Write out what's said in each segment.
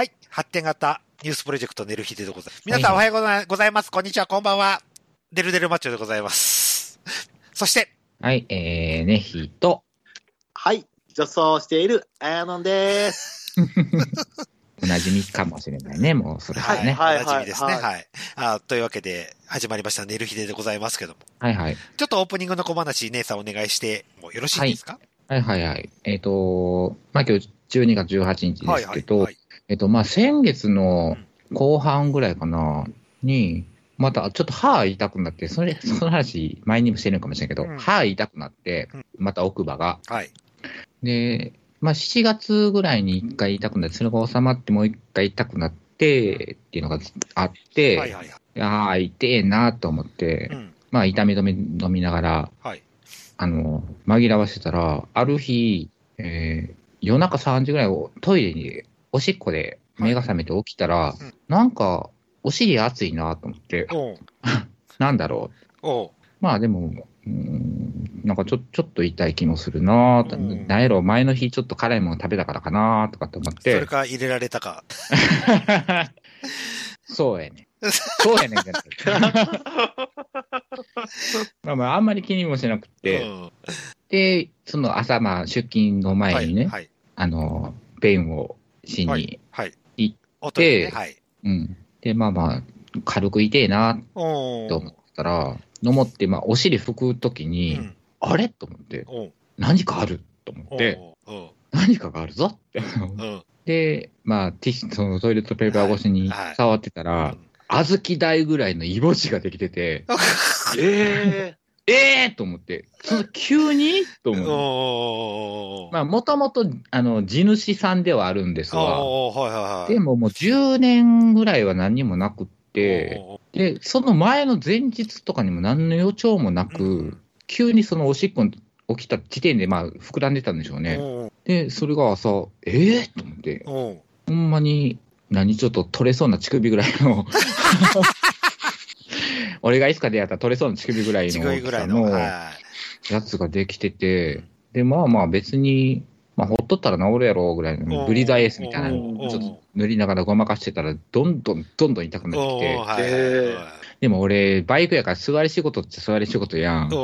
はい。発展型ニュースプロジェクト寝る日でございます。皆さんおはようございございます。こんにちは、こんばんは。デルデルマッチョでございます。そして、はい、えー、ねひと、はい。女装しているあやのんです。おなじみかもしれないね、もう、それはね。はいおなじみですね。はいはい。あというわけで、始まりました、寝る日ででございますけども。はいはい。ちょっとオープニングの小話、姉さんお願いしてもよろしいですか？はいはいはい。えっ、と、まあ今日12月18日ですけど、はい。えっと、まあ先月の後半ぐらいかな、に、またちょっと歯痛くなって、それ、その話、前にもしてるかもしれないけど、うん歯痛くなってうん、また奥歯が。はい。で、まあ7月ぐらいに一回痛くなって、それが収まってもう一回痛くなって、っていうのがあって、はいはいはい。ああ、痛えなと思って、うん。まあ痛み止め飲みながら、はい。あの、紛らわしてたら、ある日、えー夜中3時ぐらいをトイレにおしっこで目が覚めて起きたら、うんなんか、お尻熱いなと思って、なんだろう。まあでも、うーんなんかちょちょっと痛い気もするなと、うんなんやろ、前の日ちょっと辛いもの食べたからかなとかって思っそれて、か入れられたか。そうやね。そうやねん。まあまあ、あんまり気にもしなくて、うんで、その朝、まあ、出勤の前にね、はい。はい。あの、便をしに、はい。はい。行おトイレね。はい。うん。で、まあまあ、軽く痛えなおと思ったら、のもって、まあ、お尻拭くときに、うん。あれ？と思って、何かある？と思おって、何かがあるぞって。うん。で、まあ、ティッシュ、そのトイレットペーパー越しにはいはい触ってたら、小豆大ぐらいのイボ痔ができてて、えええー、と思って、その急に？と思って。おー。まあ、もともと、あの、地主さんではあるんですわ。おーはいはいはい。でももう10年ぐらいは何にもなくって、で、その前の前日とかにも何の予兆もなく、うん。急にそのおしっこ起きた時点でまあ膨らんでたんでしょうね。で、それが朝、ええと思って、ほんまに何ちょっと取れそうな乳首ぐらいの、俺がいつか出会ったら取れそうな乳首ぐらいの違大。きさのはやつができてて、で、まあまあ別に、まあほっとったら治るやろうぐらいのブリザーエースみたいなのちょっと塗りながらごまかしてたら、どんどんどんどん痛くい。なってきてでも俺、バイクやから座り仕事って座り仕事やん。だか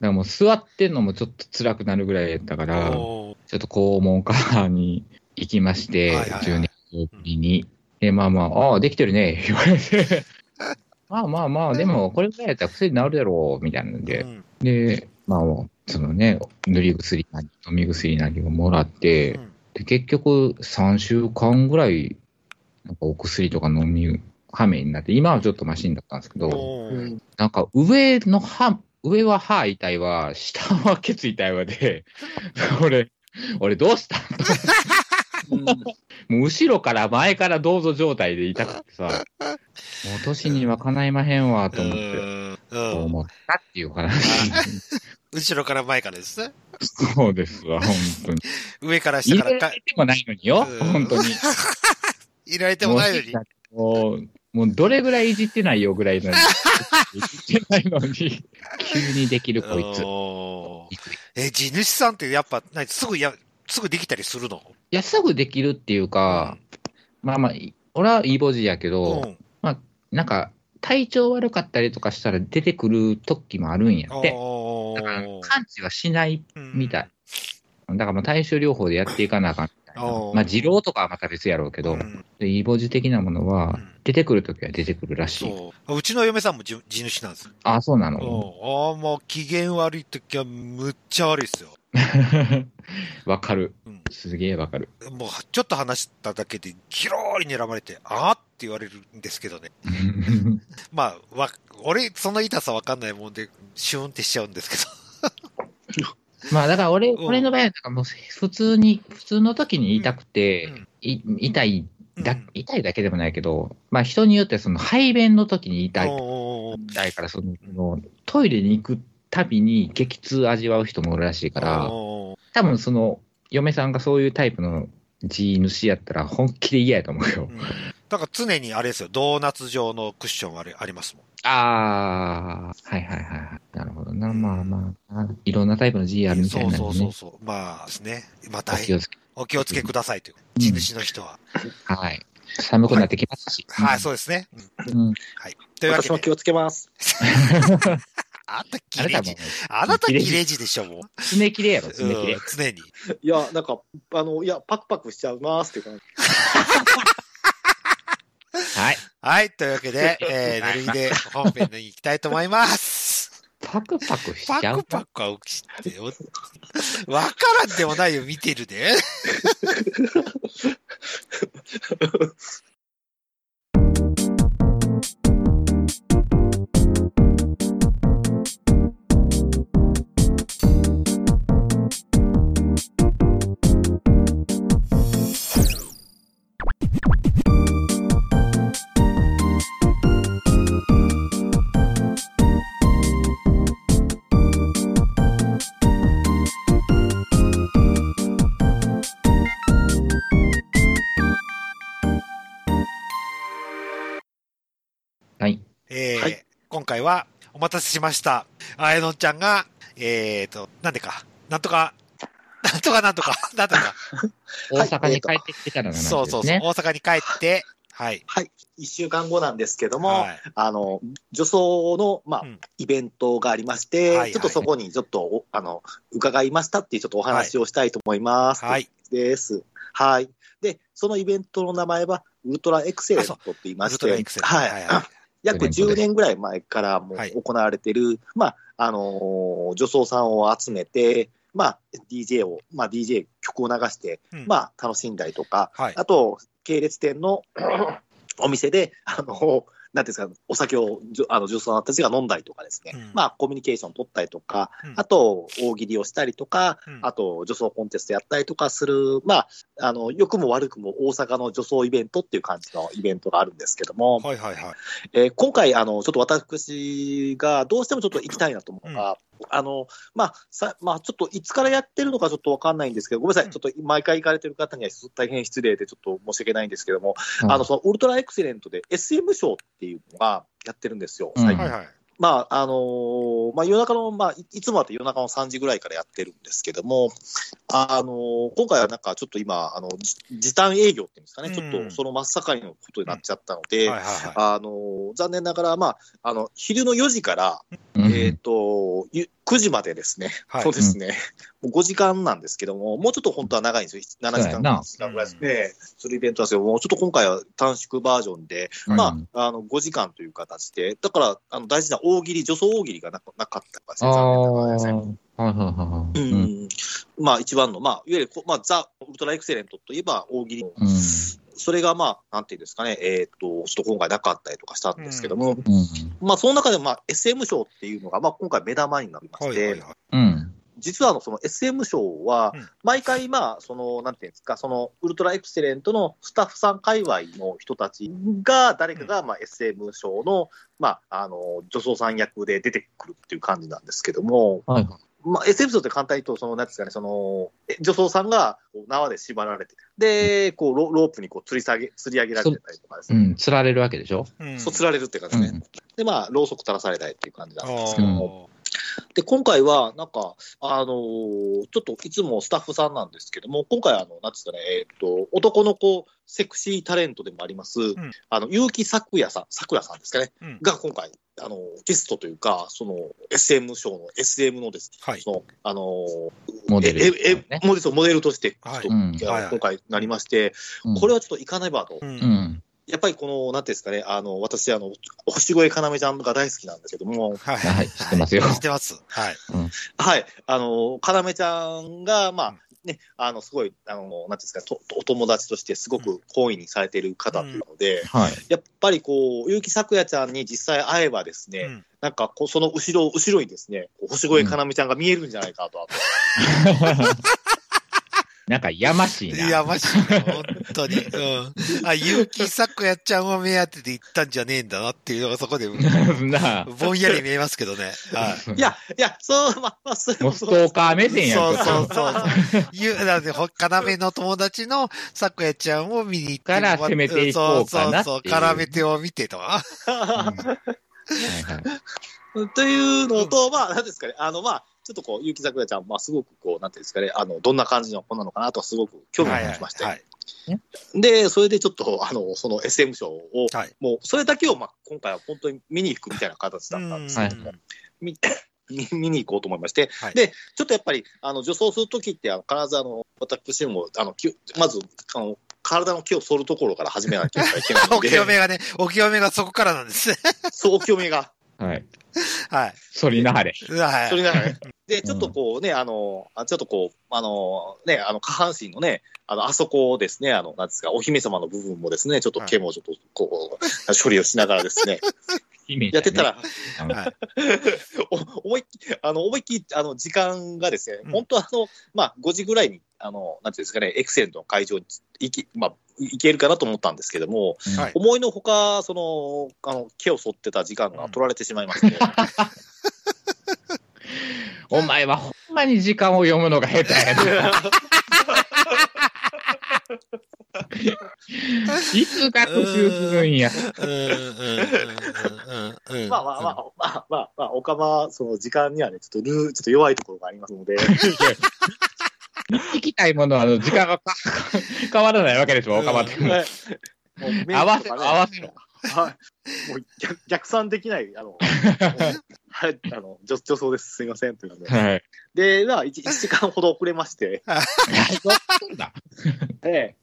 らもう座ってんのもちょっと辛くなるぐらいやったから、ちょっと肛門科に行きまして、はいはいはい10年ぶりに。で、まあまあ、ああ、できてるね、言われて。まあまあまあ、でもこれぐらいやったら薬治るやろ、みたいなんで。うん。で、まあ、そのね、塗り薬なり、飲み薬なりをもらって、うん。で結局3週間ぐらい、なんかお薬とか飲み、はめになって、今はちょっとマシンだったんですけど、なんか上の歯、上は歯痛いわ、下はケツ痛いわで、俺、俺どうしたもう後ろから前からどうぞ状態で痛くてさ、もう年にはかないまへんわと思って、うんそううん思ったっていう話。後ろから前からですね。そうですわ、本当に。上から下入からかれられてもないのによ、うん本当に。入れられてもないのに。もう、もうどれぐらいいじってないよぐらいの。いじってないのに、急にできるこいつ。え、地主さんってやっぱ、何すぐや、すぐできたりするの？や、すぐできるっていうか、まあまあ、い俺はイボジやけど、うんなんか、体調悪かったりとかしたら出てくる時もあるんやって。おだからー感知はしないみたい。い。だからもう対処療法でやっていかなあかんまあ、二郎とかはまた別やろうけど、うんでイボジ的なものはうん出てくるときは出てくるらしい。そう。うちの嫁さんも地地主なんですよ。あ、そうなの？うんああ、もう機嫌悪い時はむっちゃ悪いですよ。わかるうん。すげえわかる。もうちょっと話しただけでギローリ睨まれて、あーって言われるんですけどね。まあ、わ、俺、その痛さわかんないもんで、シューンってしちゃうんですけど。まあだから俺、うん。俺の場合はなんかもう普通に、普通の時に痛くて、うん。い痛いだうん、痛いだけでもないけど、まあ人によってはその排便の時に痛い、痛いからその、そのトイレに行くたびに激痛味わう人もおるらしいから、多分その、嫁さんがそういうタイプの地主やったら本気で嫌やと思うよ。う。んだから常にあれですよ、ドーナツ状のクッションあれありますもん。ああ、はいはいはいはい。なるほどな。まあまあ、いろんなタイプの G あるみたいなんでそうそうそうね。そう。まあですね。まおたお気をつけくださいという。うん地主の人は。はい。寒くなってきますし。はい、そうですね。うんうん。はい。というわけで、私も気をつけます。あんた切あなたもれ字。、あなた切れ字でしょ、もう。爪切れやろ、爪切れうん。常に。いや、なんか、あの、いや、パクパクしちゃいますっていう感じ。はい。はい。というわけで、えー、はいぬるいで本編に行きたいと思います。パクパクしパちゃう？クパクは起きてよ。わからんでもないよ、見てるで。回は、お待たせしました。あやのんちゃんが、えーと、なんでか、なんとか、なんとかなんとか、なんとか、大阪に帰ってきてからの話ですね。そうそうそう、大阪に帰って、はい。はい。一週間後なんですけども、はい。あの、女装の、まあ、うんイベントがありまして、はいはいちょっとそこにちょっとお、あの、伺いましたっていうちょっとお話をしたいと思います。はい。です。はい。で、そのイベントの名前は、ウルトラエクセレントって言いまして、ウルトラエクセレントはい。はいはい約イベントです。10年ぐらい前からもうはい。行われてる、まあ、あのー女装さんを集めて、まあ、DJ を、まあ、DJ 曲を流して、うん。まあ、楽しんだりとか、はい。あと、系列店のお店で、あの、なんていうんですか、お酒をあの女装たちが飲んだりとかですね、うん。まあ、コミュニケーション取ったりとか、うん。あと、大喜利をしたりとか、うん。あと、女装コンテストやったりとかする、まあ、あの、良くも悪くも大阪の女装イベントっていう感じのイベントがあるんですけども、はいはいはい。えー今回、あの、ちょっと私がどうしてもちょっと行きたいなと思うのが、あの、まあ、さ、まあ、ちょっといつからやってるのかちょっとわかんないんですけど、ごめんなさい。うんちょっと毎回行かれてる方には大変失礼でちょっと申し訳ないんですけども、うんあの、そのウルトラエクセレントで SM ショーっていうのがやってるんですよ、うん最近。はいはい。まあ、あのーまあ、夜中の、まあ、いいつもだと夜中の3時ぐらいからやってるんですけども、あのー今回はなんかちょっと今、あの、じ時短営業っていうんですかね、うんちょっとその真っ盛りのことになっちゃったので。あのー残念ながら、まあ、あの、昼の4時から、うんえっ、と、ゆ9時までですね、はい。そうですね、もう5時間なんですけども、もうちょっと本当は長いんですよ、7時間、そうやな。8時間ぐらいですね、するイベントなんですけども、ちょっと今回は短縮バージョンで、うん。まあ、あの、5時間という形で、だから、あの、大事な大喜利、女装大喜利がななかったですね、ああ残念ながらですね。ー、はいはいはいはい。ううん。ん。まあ、一番の、まあ、いわゆるこ、まあ、ザ・ウルトラエクセレントといえば大喜利。うんそれが、まあ、なんていうんですかね、えーっと、ちょっと今回なかったりとかしたんですけども、うん。まあ、その中でも、まあ、SM 賞っていうのが、まあ、今回目玉になりまして、はいはいはい。うん。実はあの、その SM 賞はうん、毎回、まあ、その、なんていうんですか、その、ウルトラエクセレントのスタッフさん界隈の人たちが、誰かが、まあ、SM 賞の、まあ、あの、女装さん役で出てくるっていう感じなんですけども、はいはい。まあ、SF 賞って簡単に言うと、その、なんですかね、その、え女装さんが縄で縛られて、で、こうロ、ロープにこう吊り下げ、吊り上げられてたりとかですね。うん。釣られるわけでしょ？うんそう、吊られるっていう感じですね。で、まあ、ろうそく垂らされたりっていう感じなんですけども。で、今回は、なんか、あのーちょっといつもスタッフさんなんですけども、今回、あの、なんですかね、えーっと、男の子、セクシータレントでもあります、んあの、結城咲也さん、咲也さんですかね、うんが今回、あの、ゲストというか、その、SM ショーの SM のですね、はい。その、あのーモデルねええモデルモデルとして、今回なりまして、うんこれはちょっといかねばと。う。うんん。やっぱりこの、なんていうんですかね、あの、私、あの、星越かなめちゃんが大好きなんですけども、はい。はい知ってますよ知ってます。はい。はい、あの、かなめちゃんが、まあ、ね、あの、すごい、あの、なんていうんですか、とお友達としてすごく好意にされている方というので、はい。やっぱりこう、結城咲也ちゃんに実際会えばですね、うん。なんかこう、その後ろ、後ろにですね、星越かなめちゃんが見えるんじゃないかと、なんかやましいな。やましいな、本当に。うん。あ、結城咲也ちゃんは目当てで行ったんじゃねえんだなっていうのがそこで、ぼんやり見えますけどね。はい。いや、いや、そう、まあ、まあ、それもうストーカー目線やんか。そうそうそうそう。ゆだって、ほ、要の友達の咲夜ちゃんを見に行って。から攻めていこうかなっていうそうそうそう。絡め手を見てとか。はいはい というのと、まあ、なんですかね、あの、まあ、ちょっとこう、結城咲也ちゃん、まあ、すごくこう、なんていうんですかね、あの、どんな感じの子なのかなと、すごく興味を持ちまして。はい。で、それでちょっと、あの、その SM 賞を、はいもう、それだけを、まあ、今回は本当に見に行くみたいな形だったんですけども、うん見見 見に行こうと思いまして、はいで、ちょっとやっぱり、あの、女装するときって、あの必ず、あの、私も、あの、まず、あの、体の気を剃るところから始めなきゃいけないのおで、清めがね、お清めがそこからなんですね。そう、お清めが。はい。はい。反りなはれ。はい。それながらね。で、ちょっとこうね、あの、あちょっとこう、あの、ね、あの、下半身のね、あの、あそこをですね、あの、なんですか、お姫様の部分もですね、ちょっと毛もちょっと、こう、処理をしながらですね、やってたら、うんはい。お思いっきり、あの、思いっきり、あの、時間がですね、うん本当はあの、まあ、5時ぐらいに、あの、なんていうんですかね、エクセントの会場に行き、まあ、行けるかなと思ったんですけども、はい思いのほか、その、あの、毛を剃ってた時間が取られてしまいまして、お前はほんまに時間を読むのが下手やな。いつ学習するんや。まあまあまあ、まあまあ、まあ、おかま、その時間にはね、ちょっとルー、ちょっと弱いところがありますので、聞きたいものは、あの時間がか 変わらないわけですよ、岡場って。はいもうメイクとかね合わせろ合わせろ。はい。もう逆逆算できない、あの、はい、あの、女女装です。すいません。というので。はい。で、まあ、1, 時間ほど遅れまして、そうだで、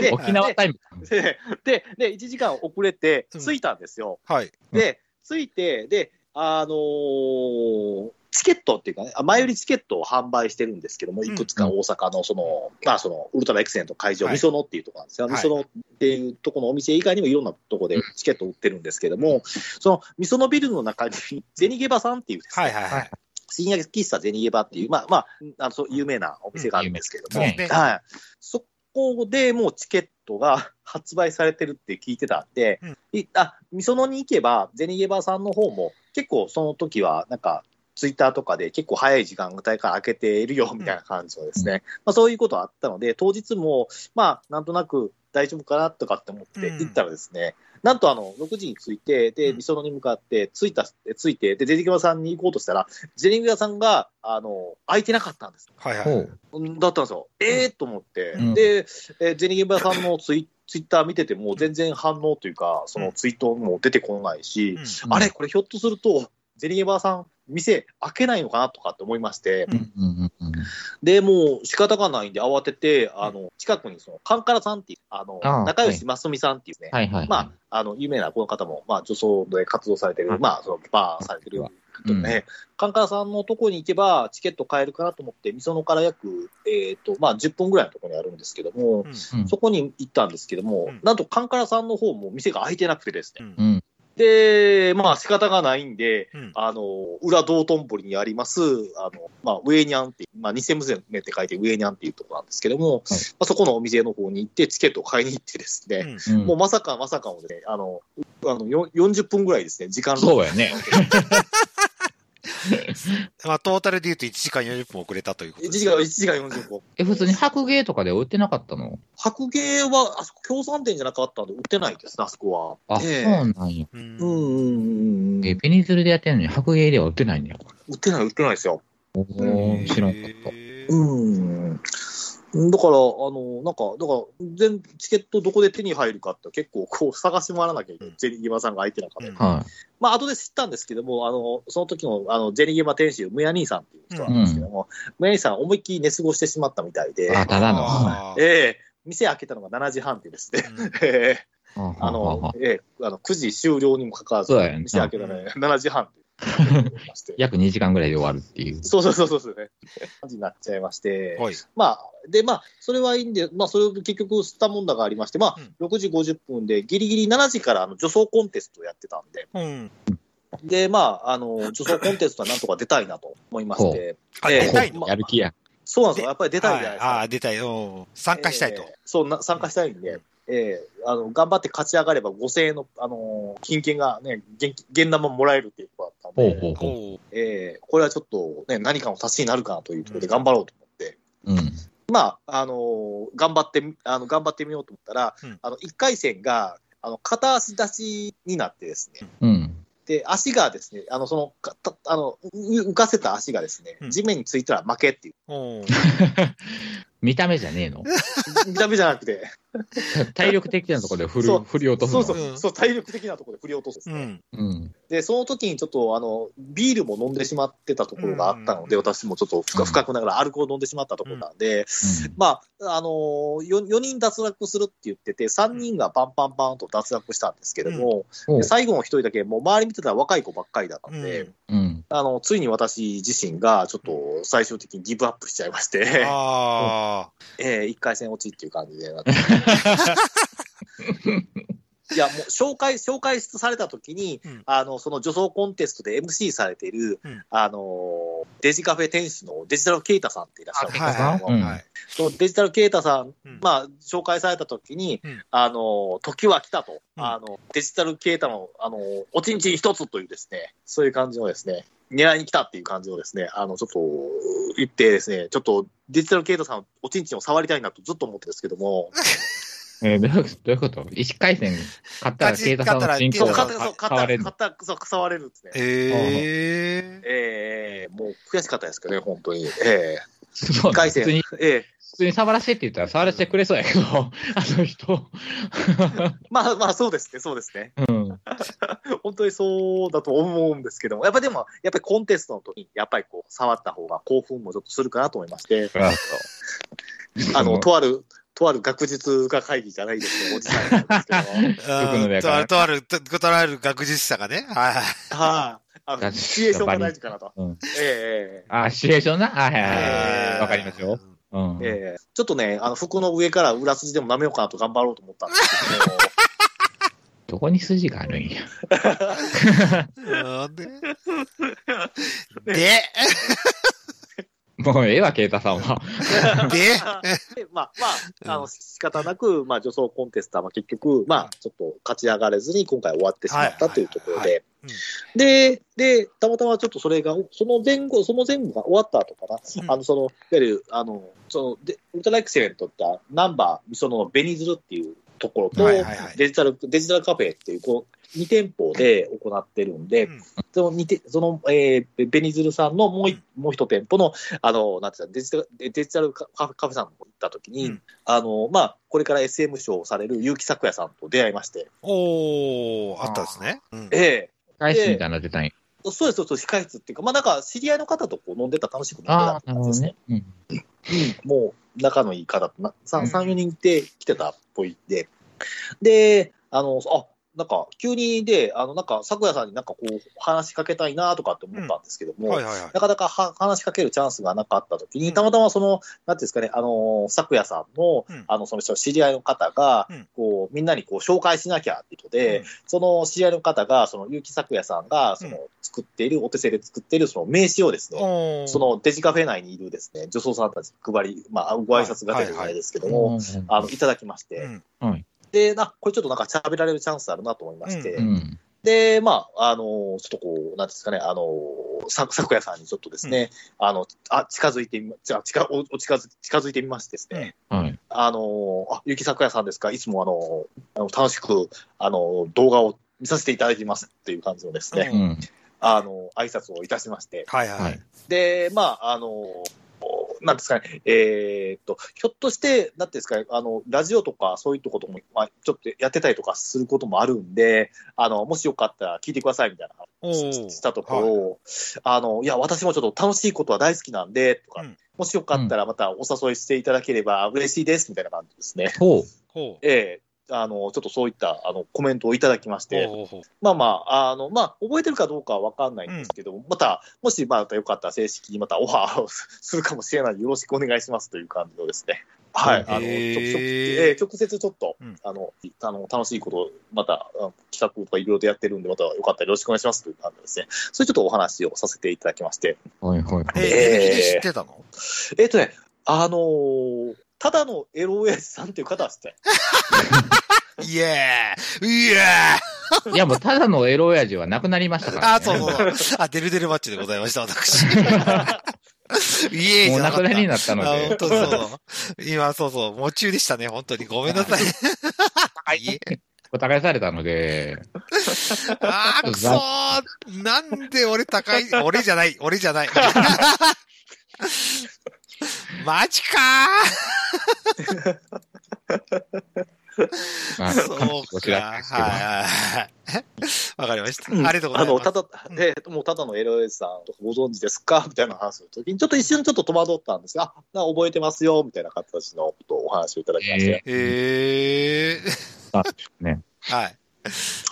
で沖縄タイム。で、で、で、1時間遅れて、うん着いたんですよ。はい。で、着いて、で、あのーチケットっていうかね、あ前売りチケットを販売してるんですけども、いくつか大阪のその、まあその、ウルトラエクセント会場、はい。みそのっていうところなんですよ。はい。みそのっていうところのお店以外にもいろんなところでチケットを売ってるんですけども、その、みそのビルの中に、ゼニゲバさんっていうですね、はいはいはい。深夜喫茶ゼニゲバっていう、まあまあ、あのそう有名なお店があるんですけども、はい。そこでもうチケットが 発売されてるって聞いてたんで、うん。いあ、みそのに行けば、ゼニゲバさんの方も結構その時は、なんか、ツイッターとかで結構早い時間帯から開けているよみたいな感じのですね、まあそういうことあったので、当日も、まあなんとなく大丈夫かなとかって思ってうん行ったらですね、なんとあの、6時に着いて、で、うんみそのに向かって、着いた、着いて、で、ゼニゲバさんに行こうとしたら、ゼニゲバさんが、あの、空いてなかったんです。はいはい。だったんですよ。ええー、と思って。うんで、えーゼニゲバさんのツイツイッター見てても、全然反応というか、そのツイートも出てこないし、うんあれ、これひょっとすると、ゼニゲバさん、店開けないのかなとかって思いまして、で、もう仕方がないんで慌てて、あの、近くにその、カンカラさんっていう、あの、ああ仲良しますみさんっていうね、はいはい。まあ、あの、有名なこの方も、まあ、女装で活動されてる、まあ、その、バーされてる方ね、カンカラさんのとこに行けば、チケット買えるかなと思って、みそのから約、えっ、と、まあ、10分ぐらいのところにあるんですけども、うん。うん。そこに行ったんですけども、うん。なんとカンカラさんの方も店が開いてなくてですね。うん。うん。で、まあ仕方がないんで、うん。あの、裏道頓堀にあります、あの、まあ、上にゃんっていう、まあ、偽娘って書いて上にゃんっていうところなんですけども、まあ、そこのお店の方に行って、チケットを買いに行ってですね、うん。うん。もうまさかまさかのね、あの、あの、よ40分ぐらいですね、時間。そうやね。まあ、トータルで言うと1時間40分遅れたということ1です時間、1時間40分。え、普通に白芸とかで売ってなかったの？白芸は、あそこ、共産店じゃなかったんで、売ってないですね、あそこは。あ、ええそうなんや。うんうんうんうんうん。え、ペニンズルでやってるのに白芸では売ってないんだよ。売ってない、売ってないですよ。おー、知らんかった。うん。だから、あの、なんか、だから、全、チケットどこで手に入るかって結構こう探し回らなきゃいけない。うん。ゼニゲバさんが空いてなかった。うん。はまあ、後で知ったんですけども、あの、その時の、あの、ゼニゲバ店主、ムヤ兄さんっていう人なんですけども、ムヤ兄さん思いっきり寝過ごしてしまったみたいで、あ、ただの。ええ。店開けたのが7時半ってですね、うん。ええ。ああの、ええ。あの、9時終了にもかかわらず店開けたのが7時半って。約2時間ぐらいで終わるっていう。そうそうそうそうね。感じになっちゃいまして。はい。まあ、で、まあ、それはいいんで、まあ、それを結局吸ったもんだがありまして、まあ、6時50分で、ギリギリ7時からあの女装コンテストをやってたんで、うん。で、まあ、あの、女装コンテストはなんとか出たいなと思いまして、出たいの？まやる気や。そうなんですよ。やっぱり出たいじゃないですか。はいああ、出たい。うん参加したいと。えーそうな、参加したいんで、ええあの、頑張って勝ち上がれば5000円の、あのー金券がね、現現玉もらえるっていうことだったんで、ほうほうほう。おうええこれはちょっとね、何かの足しになるかなというところで頑張ろうと思って、うん。まあ、あのー頑張ってみ、あの、頑張ってみようと思ったら、うん。あの、1回戦が、あの、片足出しになってですね、うん。で、足がですね、あの、その、かたあの、う浮かせた足がですねう、ん。地面についたら負けっていう 見た目じゃねえの？見た目じゃなくて。体力的なところで振る振り落とすの？そうそう、うんそう、体力的なところで振り落とすんですね。うん。うん。で、その時にちょっと、あの、ビールも飲んでしまってたところがあったので、うん私もちょっと深うん深くながらアルコール飲んでしまったところなんで、まあ、あのー、4, 4人脱落するって言ってて、3人がパンパンパンと脱落したんですけども、うんで最後の1人だけ、もう周り見てたら若い子ばっかりだったんで、うんうん。あの、ついに私自身がちょっと最終的にギブアップしちゃいまして、あえー、1回戦落ちっていう感じでなって。いや、もう紹介、紹介されたときに、うん。あの、その女装コンテストで MC されている、うん。あの、デジカフェ店主のデジタルケイタさんっていらっしゃるんですけども、うん。はい。そのデジタルケイタさん、うん。まあ、紹介されたときに、うん。あの、時は来たと、うん。あの、デジタルケイタの、あの、おちんちん一つというですね、そういう感じのですね、狙いに来たっていう感じのですね、あの、ちょっと言ってですね、ちょっとデジタルケイタさんのおちんちんを触りたいなとずっと思ってるんですけども、えーどういうこと？一回戦勝ったら、ケイタさんの進そう、行が勝った、そう、勝った、変われる勝った、そう、触れるんですね。ええええもう悔しかったですけどね、本当に。ええそう1回戦普通に、、ええ普通に触らせてって言ったら触らせてくれそうやけど、あの人。まあまあ、そうですね、そうですね。うん。本当にそうだと思うんですけども、やっぱでも、やっぱりコンテストの時に、やっぱりこう、触った方が興奮もちょっとするかなと思いまして、あの、とある、とある学術家会議じゃないですけど、おじさんなんですけども、服の上からとある、とある、ととある学術者がね。はいはい。はい。あの、シチュエーションが大事かなと。うんええあ、シチュエーションな？はいはいはいえーわかりますよ。うん。ええちょっとね、あの、服の上から裏筋でも舐めようかなと頑張ろうと思ったんですけども、どこに筋があるんや？うんで、で、もうええわ、ケイタさんは。で、でまあ、まあ、あの、仕方なく、まあ、女装コンテストは、まあ、結局、まあ、ちょっと勝ち上がれずに、今回終わってしまったというところはいで。うん、で、で、たまたまちょっとそれが、その前後、その前後が終わった後かな、うん。あの、その、いわゆる、あの、その、でウルトラエクセレントって、ナンバー、その、ベニズルっていうところと、はいはいはいデジタル、デジタルカフェっていう、こう、2店舗で行ってるんで、うんその二店その、えーベベニズルさんのもう一、もう一店舗の、あの、なんていうか、デジタル、デジタルカフェカフェさんに行った時に、うんあの、まあ、これから SM 賞をされる結城咲也さんと出会いまして、おー、あったですね。うんえ返しみたいなの出たんや。えそうです、そうです、控室っていうか、まあ、なんか、知り合いの方とこう飲んでたら楽しく飲んでたああ、って感じなるほですね。どね。うん。うん、もう、仲のいい方、な3、うん3、4人で来てたっぽいで、で、あの、あ、なんか、急にで、あの、なんか、咲也さんになんかこう、話しかけたいなとかって思ったんですけども、はいはいはい。なかなかは話しかけるチャンスがなかったときに、うん。たまたまその、なんていうんですかね、あの、咲夜さんの、うん。あの、その人知り合いの方が、うん。こう、みんなにこう、紹介しなきゃっていうことで、うん。その知り合いの方が、その、結城咲夜さんが、その、作っている、お手製で作っている、その名刺をですね、そ、のデジカフェ内にいるですね、女装さんたちに配り、まあ、ご挨拶が出るじゃないですけども、あの、いただきまして、うん。はいで、な、これちょっとなんか喋られるチャンスあるなと思いまして、うん。で、まあ、あの、ちょっとこう、なんですかね、あの、さ、咲夜さんにちょっとですね、あの、あ、近づいてみ、じゃあ、近、お、お近づ、近づいてみましてですね、はい。あの、あ、ゆき咲夜さんですか、いつもあの、あの楽しく、あの、動画を見させていただいてますっていう感じのですね、うんうん。あの、挨拶をいたしまして、はいはい。はいで、まあ、あの、なんですかね、えーっと、ひょっとして、なんていうんですかね、あの、ラジオとかそういうとことも、まあ、ちょっとやってたりとかすることもあるんで、あの、もしよかったら聞いてくださいみたいなしたところ、あの、いや、私もちょっと楽しいことは大好きなんで、とか、うんもしよかったらまたお誘いしていただければ嬉しいです、みたいな感じですね。ほう。ほう。ええあの、ちょっとそういった、あの、コメントをいただきまして、ほうほうまあまあ、あの、まあ、覚えてるかどうかはわかんないんですけど、また、もしまたよかったら正式にまたオファーをするかもしれないので、よろしくお願いしますという感じのですね。はい。あの、直直えー直接ちょっと、うんあの、あの、楽しいことを、また、あ企画とかいろいろとやってるんで、またよかったらよろしくお願いしますという感じですね。そういうちょっとお話をさせていただきまして。はいはいはい。えー、えーえ知ってたのえっ、とね、あのーただのエロ親父さんっていう方は知ってイエーイエーいや、もうただのエロ親父はなくなりましたから、ね。あ、そうそうそう。あ、デルデルマッチでございました、私。イエーイもうなくなりになったのあ、で本。当そう。今、そうそう、夢中でしたね、本当に。ごめんなさい。いえお互いされたので、あー、くそーなんで俺高い、俺じゃない、俺じゃない。マジかまあ、ーそうか。はいはいはい。わかりました。うんありがとうございます。あの、ただ、で、もうただの LOS さんとかご存知ですかみたいな話の時に、ちょっと一瞬ちょっと戸惑ったんですが、あ、覚えてますよ、みたいな形のことをお話をいただきまして。ええあね。はい。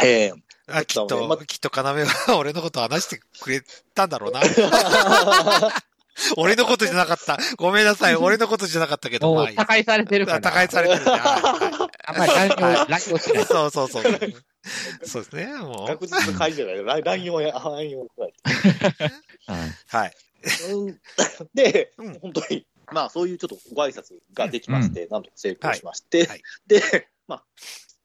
ええあきっと、まきっと要は俺のこと話してくれたんだろうな。俺のことじゃなかった。ごめんなさい。俺のことじゃなかったけど、まあいい。もう、他界されてるから。あ高いされてるね。はあんまり乱用。そうそうそう。そうですね。もう。確実に会議じゃない。ラインラインをや、ラインをやうんはい。うんで、うん本当に、まあそういうちょっとご挨拶ができまして、なんとか成功しまして、はいはいで、まあ、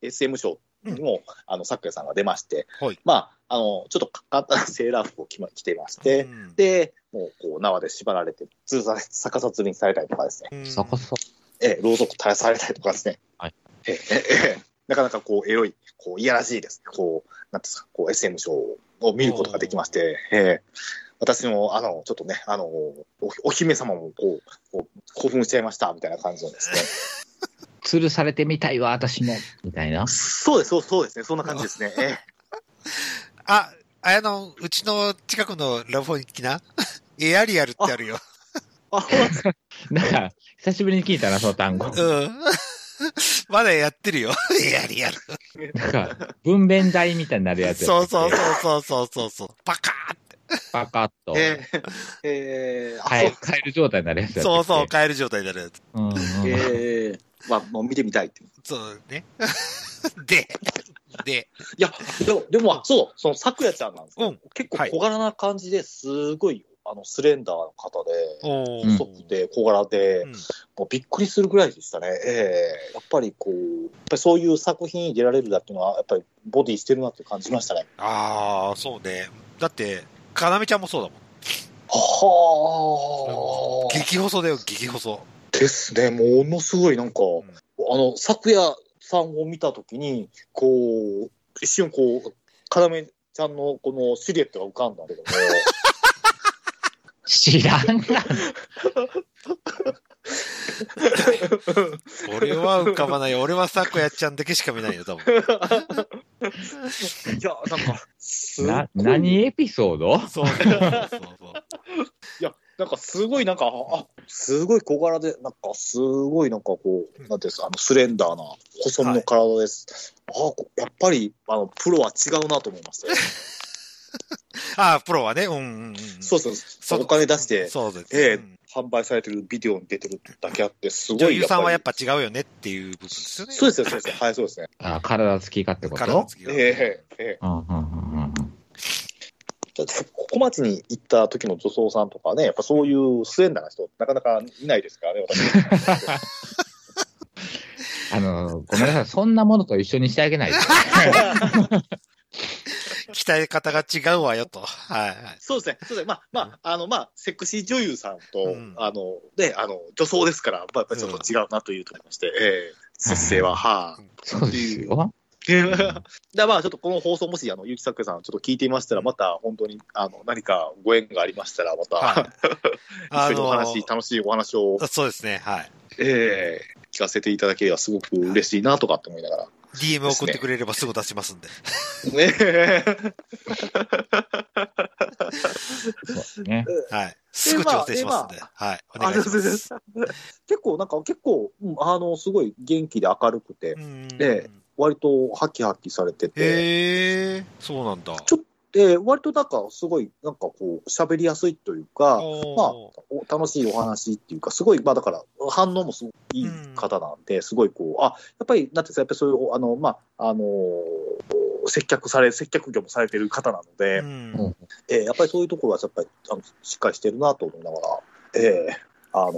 SM 賞にも、あの、咲夜さんが出まして、はいまあ、あの、ちょっと簡単なセーラー服を着,、ま、着てまして、うんで、もう、こう、縄で縛られて、通さ逆さ吊りにされたりとかですね、うんそこそ。ええ、ろうそく垂らされたりとかですね、はいええええなかなかこう、エロい、こう、いやらしいですね、こう、なんていうんですか、こう、SM 賞を見ることができまして、ええ私も、あの、ちょっとね、あの、おお姫様もこう、こう興奮しちゃいました、みたいな感じのですね。吊るされてみたいわ、私も。みたいな。そうです、そうそうですね、そんな感じですね。ええあ、あの、うちの近くのラフォニキな エアリアルってあるよ。なんか久しぶりに聞いたな、その単語。うん。まだやってるよ。エアリアル。なんか、分娩台みたいになるやつやそうそうそうそうそうそう。パカーって。パカッと。ええええあ、カエル、カエル状態になるやつやそうそう、カエル状態になるやつ。うんうんそう。ええまあ、もう見てみたいって。いそうね。で、で、や、でも、でも、そう、その、咲夜ちゃんなんですけど、うん結構はい小柄な感じですごい、あの、スレンダーな方で、細くて小柄で、うんもうびっくりするぐらいでしたね。ええやっぱりこう、やっぱりそういう作品に出られるだっていうのは、やっぱりボディしてるなって感じましたね。ああ、そうね。だって、かなめちゃんもそうだもん。はあ、激細だよ、激細。ですね。ものすごいなんか、あの、昨夜さんを見たときに、こう、一瞬こう、かなめちゃんのこのシルエットが浮かんだけども、知らんが 俺は浮かばないよ。俺はサコヤちゃんだけしか見ないよ、多分。いや、なんか、すごいな、何エピソード？そうそうそうそう。いや、なんかすごいなんか、あ、すごい小柄で、なんかすごいなんかこう、なんていうんですか、あの、スレンダーな、細身の体です。あこやっぱり、あの、プロは違うなと思いましたよ。ああ、プロはね、うんうんうん。そうそうそうお金出して、そうです。ええうん販売されてるビデオに出てるだけあって、すごい女優さんはやっぱぱ違うよねっていう部分ですよね。そうですよ、そうですよ。はい、そうですね。あ、体つきかってこと？体つきがええええうんうんうんうんだってここ町に行った時の女装さんとかね、やっぱそういうスレンダーな人、なかなかいないですからね、私。あの、ごめんなさい、そんなものと一緒にしてあげないで。鍛え方が違うわよと。はいはい。そうですね。そうですね。まあ、まあ、あの、まあ、セクシー女優さんと、うんあの、で、あの、女装ですから、まあ、やっぱりちょっと違うなというところまして、ええ出世は、はあ。そうですよ。だまあ、ちょっとこの放送、もし、あの、ゆきさくさん、ちょっと聞いていましたら、また、本当に、あの、何かご縁がありましたら、また、はい。一緒にお話、楽しいお話を、そうですね。はい。ええ聞かせていただければ、すごく嬉しいな、とかって思いながら。DM 送ってくれればすぐ出しますんで。ねえ。そ うですね。はい。すぐ調整しますんで。はい。お願いします。結構、なんか、結構、うんあの、すごい元気で明るくて、うんえ割とハキハキされてて、へえ、そうなんだ。ちょっで、割となんか、すごい、なんかこう、喋りやすいというか、まあ、楽しいお話っていうか、すごい、まあだから、反応もすごくいい方なんで、すごいこう、あ、やっぱり、なんていうんですか、やっぱりそういう、あの、まあ、あの接客され、接客業もされてる方なので、うん。えーやっぱりそういうところはやっぱりあのしっかりしてるなと思いながら、えーあの、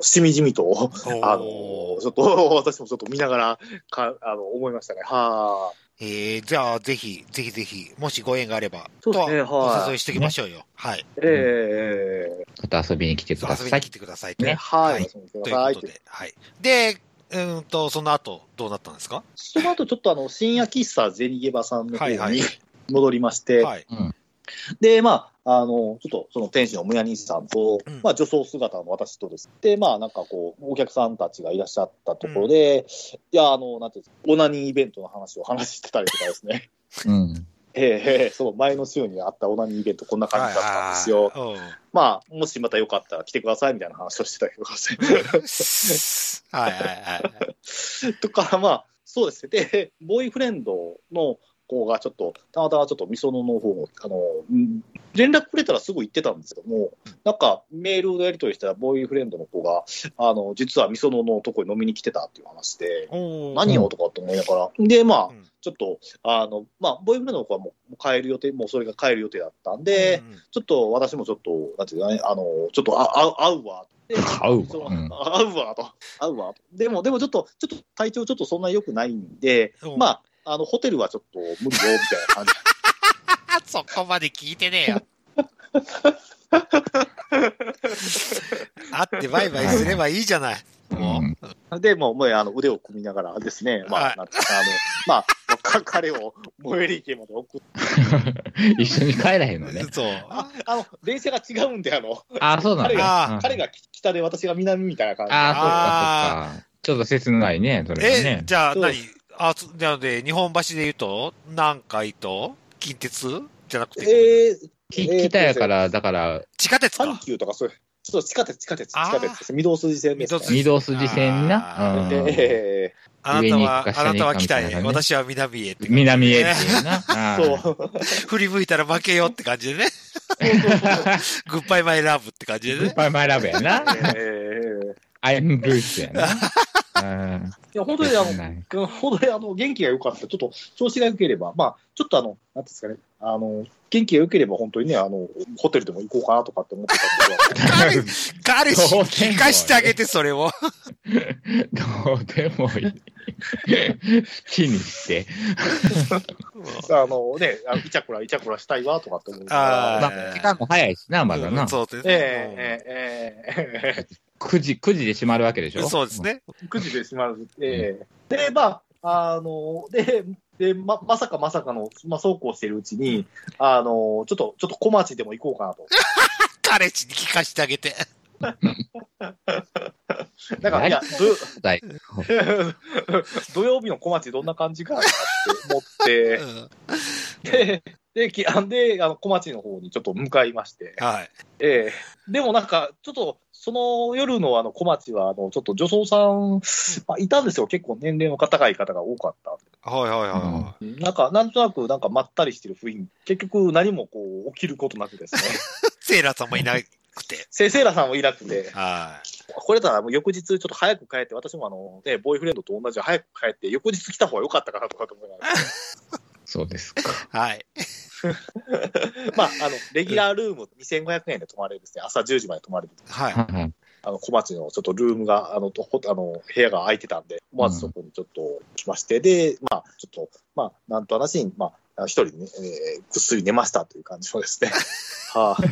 しみじみと、あの、ちょっと、私もちょっと見ながら、か、あの、思いましたね。はあ。えー、じゃあ、ぜひ、ぜひぜひ、もしご縁があれば、そうですねとははいお誘いしておきましょうよ。はい。えまた遊びに来てください遊びに来。てくださいと。ー、ね、はい。はいということで、はい。で、うーんと、その後、どうなったんですか？その後ちょっとあの、深夜喫茶ゼニゲバさんの方に、はいはい戻りまして、はい。で、まあ、あの、ちょっとその店主のむや兄さんと、うんまあ、女装姿の私とです。で、まあ、なんかこう、お客さんたちがいらっしゃったところで、いや、あの、なんていうんですか、オナニーイベントの話を話してたりとかですね。うん。ええええその前の週にあったオナニーイベントこんな感じだったんですよ。まあ、もしまたよかったら来てくださいみたいな話をしてたりとかですね。うん はいはいはい。とか、まあ、そうですね。で、ボーイフレンドの子がちょっと、たまたまちょっとみそのの方を、あの、うん連絡くれたらすぐ行ってたんですけども、なんかメールのやり取りしたら、ボーイフレンドの子が、あの、実はみそののとこに飲みに来てたっていう話で、何よとかって思いながら、で、まあう、ん。ちょっと、あの、まあ、ボーイフレンドの子はもう帰る予定、もうそれが帰る予定だったんで、うんちょっと私もちょっと、なんていうかね、あの、ちょっとあ会う会うわ。で 会うわ。そううん。会うわと。会うわと。でも、でもちょっと、ちょっと体調ちょっとそんな良くないんで、うん。まあ、あの、ホテルはちょっと無理よ、みたいな感じ。あ そこまで聞いてねえよ。会ってバイバイすればいいじゃない。もう。で、もう、もうあの腕を組みながらですね、まはいあ、なんていうかあの、まあ、か 彼を最寄り池まで送って、一緒に帰らへんのね。そう。ああの、電車が違うんで、あの、あ、そうなん彼だ。彼が北で私が南みたいな感じで。ああ、そっかそっか。ちょっと切ないね、それはえね、。じゃあ何？あ、つなので、日本橋で言うと、南海と近鉄？じゃなくて、えー、き北やから、だから、地下鉄か阪。急とかそういう、ちょっと地下鉄、地下鉄、地下鉄です。御堂筋線です、ね。御堂筋線にな。あうんえあなたはあなたは北へ、私は南へって。南へっていうな。そ う。振り向いたら負けよって感じでね。グッバイマイラブって感じでね。グッバイマイラブやな。えーアイムルースやな。うんいや、本当にあの、本当にあの、元気が良かった。ちょっと調子が良ければ、まあ、ちょっとあの、なんていうんですかね、あの、元気が良ければ本当にね、あの、ホテルでも行こうかなとかって思ってたんですけど、彼氏に聞かしてあげて、それを。どうでもいい。気にして。あのね、あのイチャコラ、イチャコラしたいわとかって思うあまあ、時間も早いしな、まだうんな。そうですね。えええええ9時、9時で閉まるわけでしうんょ？そうです。ね。え9時で閉まる。ええで、まあ、あの、で、で、ま、まさかまさかの、まあ、そうこうしているうちに、あの、ちょっと、ちょっと小町でも行こうかなと。彼氏に聞かしてあげて。だから、いや、土 土曜日の小町どんな感じかなって思ってう、んで、で、きあんで、あの、小町の方にちょっと向かいまして、はい。ええでもなんか、ちょっと、その夜のあの小町は、あの、ちょっと女装さん、まあ、いたんですよ。結構年齢の高い方が多かった。はいはいはなんか、なんとなく、なんかまったりしてる雰囲気。結局何もこう、起きることなくですね。い。セーラーさんもいなくて。せセイラさんもいなくて、はこれたらもう翌日ちょっと早く帰って、私もあの、ね、ボーイフレンドと同じ早く帰って、翌日来た方が良かったかなとかと思いながら。そうですか。い。はい。まあ、あの、レギュラールーム2500円で泊まれるですね、朝10時まで泊まれる。はい。あの、小町のちょっとルームが、あの、とほあの部屋が空いてたんで、思わずそこにちょっと来まして、で、まあ、ちょっと、まあ、なんと話に、まあ、一人ね、えーぐっすり寝ましたという感じのですね。はあ、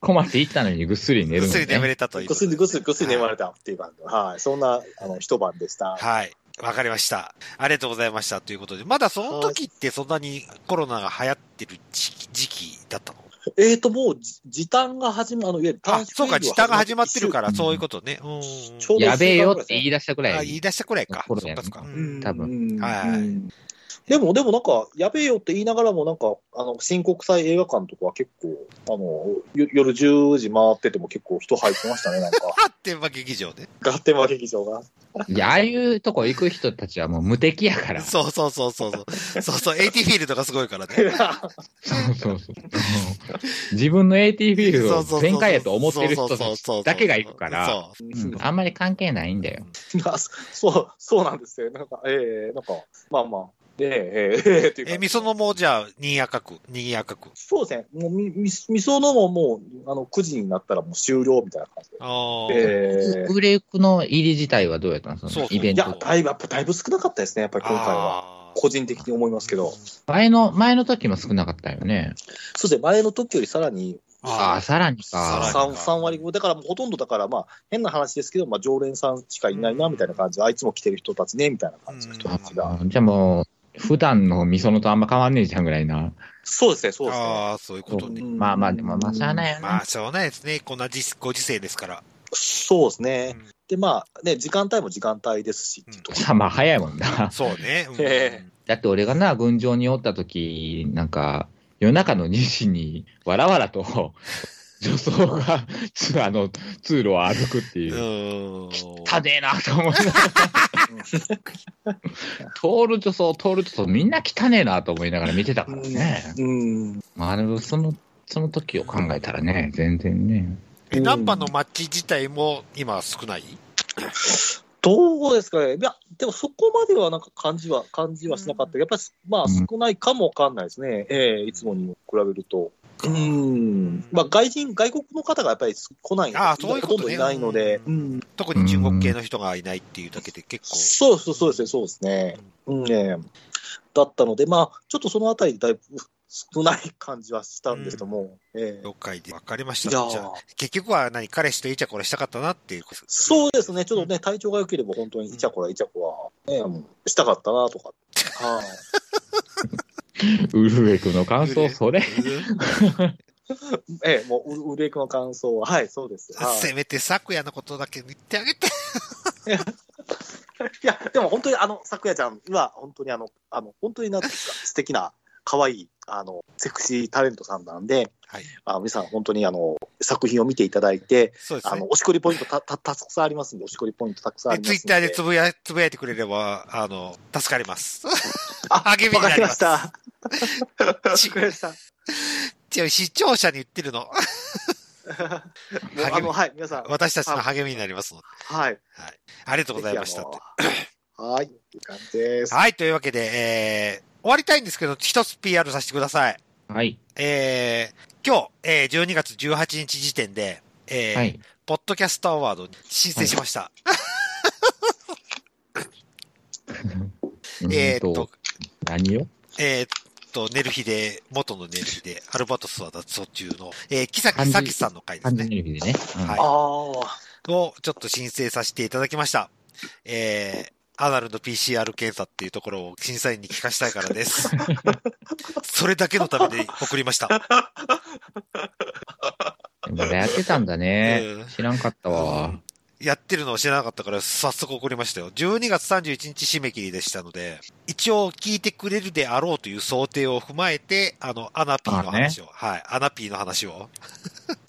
小町行ったのにぐっすり寝るのぐっすり眠ね。れたというぐっすり。ぐっすり、ぐっすり眠られたっていう感じで、はい、そんな、あの、一晩でした。はい。わかりました。ありがとうございました。ということで、まだその時ってそんなにコロナが流行ってる時期時期だったの？えーと、もう、じ時短が始ま、あの、いわゆるあ、そうか、時短が始まってるから、そういうこことね。うん。ちょうどやべえよって言い出したくらあ、い。言い出したくらいか。コロナやそっかそっか。ううんん多分うんはいうんでも、でもなんか、やべえよって言いながらも、なんか、あの、新国際映画館とかは結構、あの、よ夜10時回ってても結構人入ってましたね、なんか。あってんば劇場ね。ガッテンマ劇場が。いや、ああいうとこ行く人たちはもう無敵やから。そ そうそうそうそうそう。そうそう、AT フィールドがすごいからね。うそうそう。自分の AT フィールドをそうそうそう全開やと思ってる人だけが行くから、あんまり関係ないんだよ。まあ、そう、そうなんですよ。なんか、ええなんか、まあまあ、で、え ええみそのもじゃあ、に赤く、に赤く。そうですね。もう、み、み、みそのももう、あの、9時になったらもう終了みたいな感じで。ああ。ええブレイクの入り自体はどうやったのそそうそうのイベントいや、。だいぶ、やっぱだいぶ少なかったですね、やっぱり今回は。個人的に思いますけど。前の、前の時も少なかったよね。そうですね、前の時よりさらにああ、さらにさらか。に 3, 3割5、だからもうほとんどだから、まあ、変な話ですけど、まあ、常連さんしかいないな、みたいな感じで、あいつも来てる人たちね、みたいな感じの人たちが。あじゃあもう、普段のみそのとあんま変わんねえじゃんぐらいな。そうですね、そうですね。ああ、そういうことね。うんまあまあ、でもまあ、しゃあないよね。まあ、しょうがないですね。こんな時ご時世ですから。そうですね。うんで、まあね、時間帯も時間帯ですし、うんまあ、早いもんな。そうね。うんえだって俺がな、群青におった時、なんか、夜中の2時に、わらわらと、女装が、つあの、通路を歩くっていうう。ーん。たねえなと思いながら、通る女装、通る女装、みんな汚ねえなと思いながら見てたからね。うん。まあ、でもその、その時を考えたらね、全然ね。え、ナンパの街自体も今は少ない？どうですかね。いや、でもそこまではなんか感じは、感じはしなかった。やっぱり、まあうん少ないかもわかんないですね。ええいつもに比べると。うん。まあ外人、外国の方がやっぱり来ない。ああそういうことねほとんどいないので。ううん。特に中国系の人がいないっていうだけで結構。そうそうそうですね、そうですね。うん、ねだったので、まあ、ちょっとそのあたりだいぶ少ない感じはしたんですけども。ええ了解で分かりました。じゃあ、結局は何彼氏とイチャコラしたかったなっていう。そうですね、ちょっとね、体調が良ければ本当にイチャコライチャコラ、ね、したかったなとか。はい。ウルフェクの感想、それ。ええ、もう、う、うれいくの感想は、はい、そうです。はいせめて昨夜のことだけ言ってあげて。いや、でも本当にあの、咲夜ちゃんは、本当にあの、あの、本当になんてか、素敵な、可愛い、あの、セクシータレントさんなんで、はい。あの皆さん本当にあの、作品を見ていただいて、そうですねあの、。おしこりポイントた、た、たくさんありますんで、おしこりポイントたくさんありますんで。ツイッターでつぶや、つぶやいてくれれば、あの、助かります。あ、励みわかりになります。ました。ちわかりました。違う、視聴者に言ってるの。も うあの、はい、皆さん、私たちの励みになりますので。はい。ありがとうございましたはい、いい感じです。はい、というわけで、えー、終わりたいんですけど、一つ PR させてください。はい。えー、今日、えー、12月18日時点で、えーはい。ポッドキャストアワードに申請しました。えーっと、何よえーっと、寝る日で、元の寝る日で、アルバトスは脱走中の、えー、木崎咲さんの回ですね。の指でね。うんはいああ、を、ちょっと申請させていただきました。えー、アナルの PCR 検査っていうところを審査員に聞かしたいからです。それだけのために送りました。やってたんだねうん。知らんかったわ。やってるのを知らなかったから、早速送りましたよ。12月31日締め切りでしたので、一応聞いてくれるであろうという想定を踏まえて、あの、アナピーの話を、はい、アナピーの話を。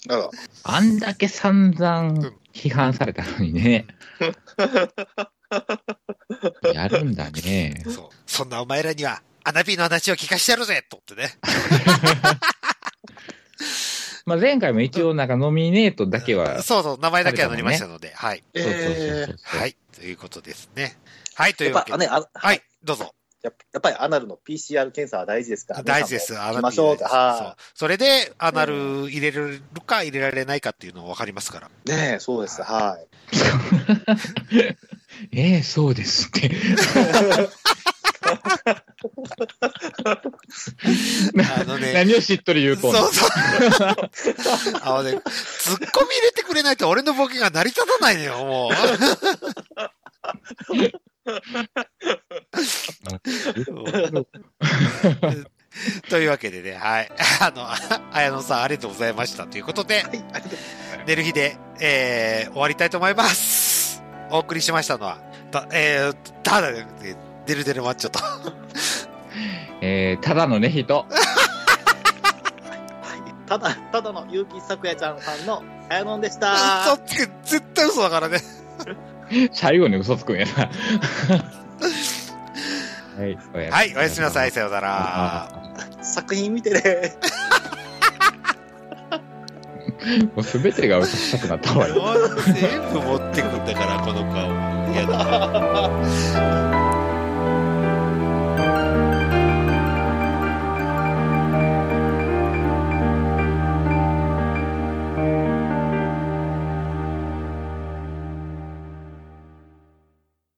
なるほど。あんだけ散々批判されたのにね。やるんだね。そう。そんなお前らには、アナピーの話を聞かしてやるぜとってね。まあ前回も一応なんかノミネートだけは。そうそう、名前だけは載りましたので、はい。はい。ということですね。はい、というわけで。やっぱね、あはい、どうぞ。やっぱりアナルの PCR 検査は大事ですから、大事です。皆アさんも行きましょうって。そうは。それで、アナル入れるか入れられないかっていうの分かりますから。い。ねえ、そうです。はい。ええそうですって。あのね、何をしっとり言うとんの？そうそう。あのね、ツッコミ入れてくれないと俺のボケが成り立たないのよ、もう。というわけでね、はい。あの、綾野さんありがとうございましたということで、はい、寝る日で、えー、終わりたいと思います。お送りしましたのは、た、えー、ただ、ね、デルデルマッチョと、えー、ただのね、人。はいただ、ただの結城咲夜ちゃんさんのあやのんでした。嘘つく、絶対嘘だからね。最後に嘘つくんやな。はい、おやはい、おやすみなさい、さようなら。作品見てね。もうすべてが嘘くさくなったわよ。全部持ってくんだから、この顔。嫌だ。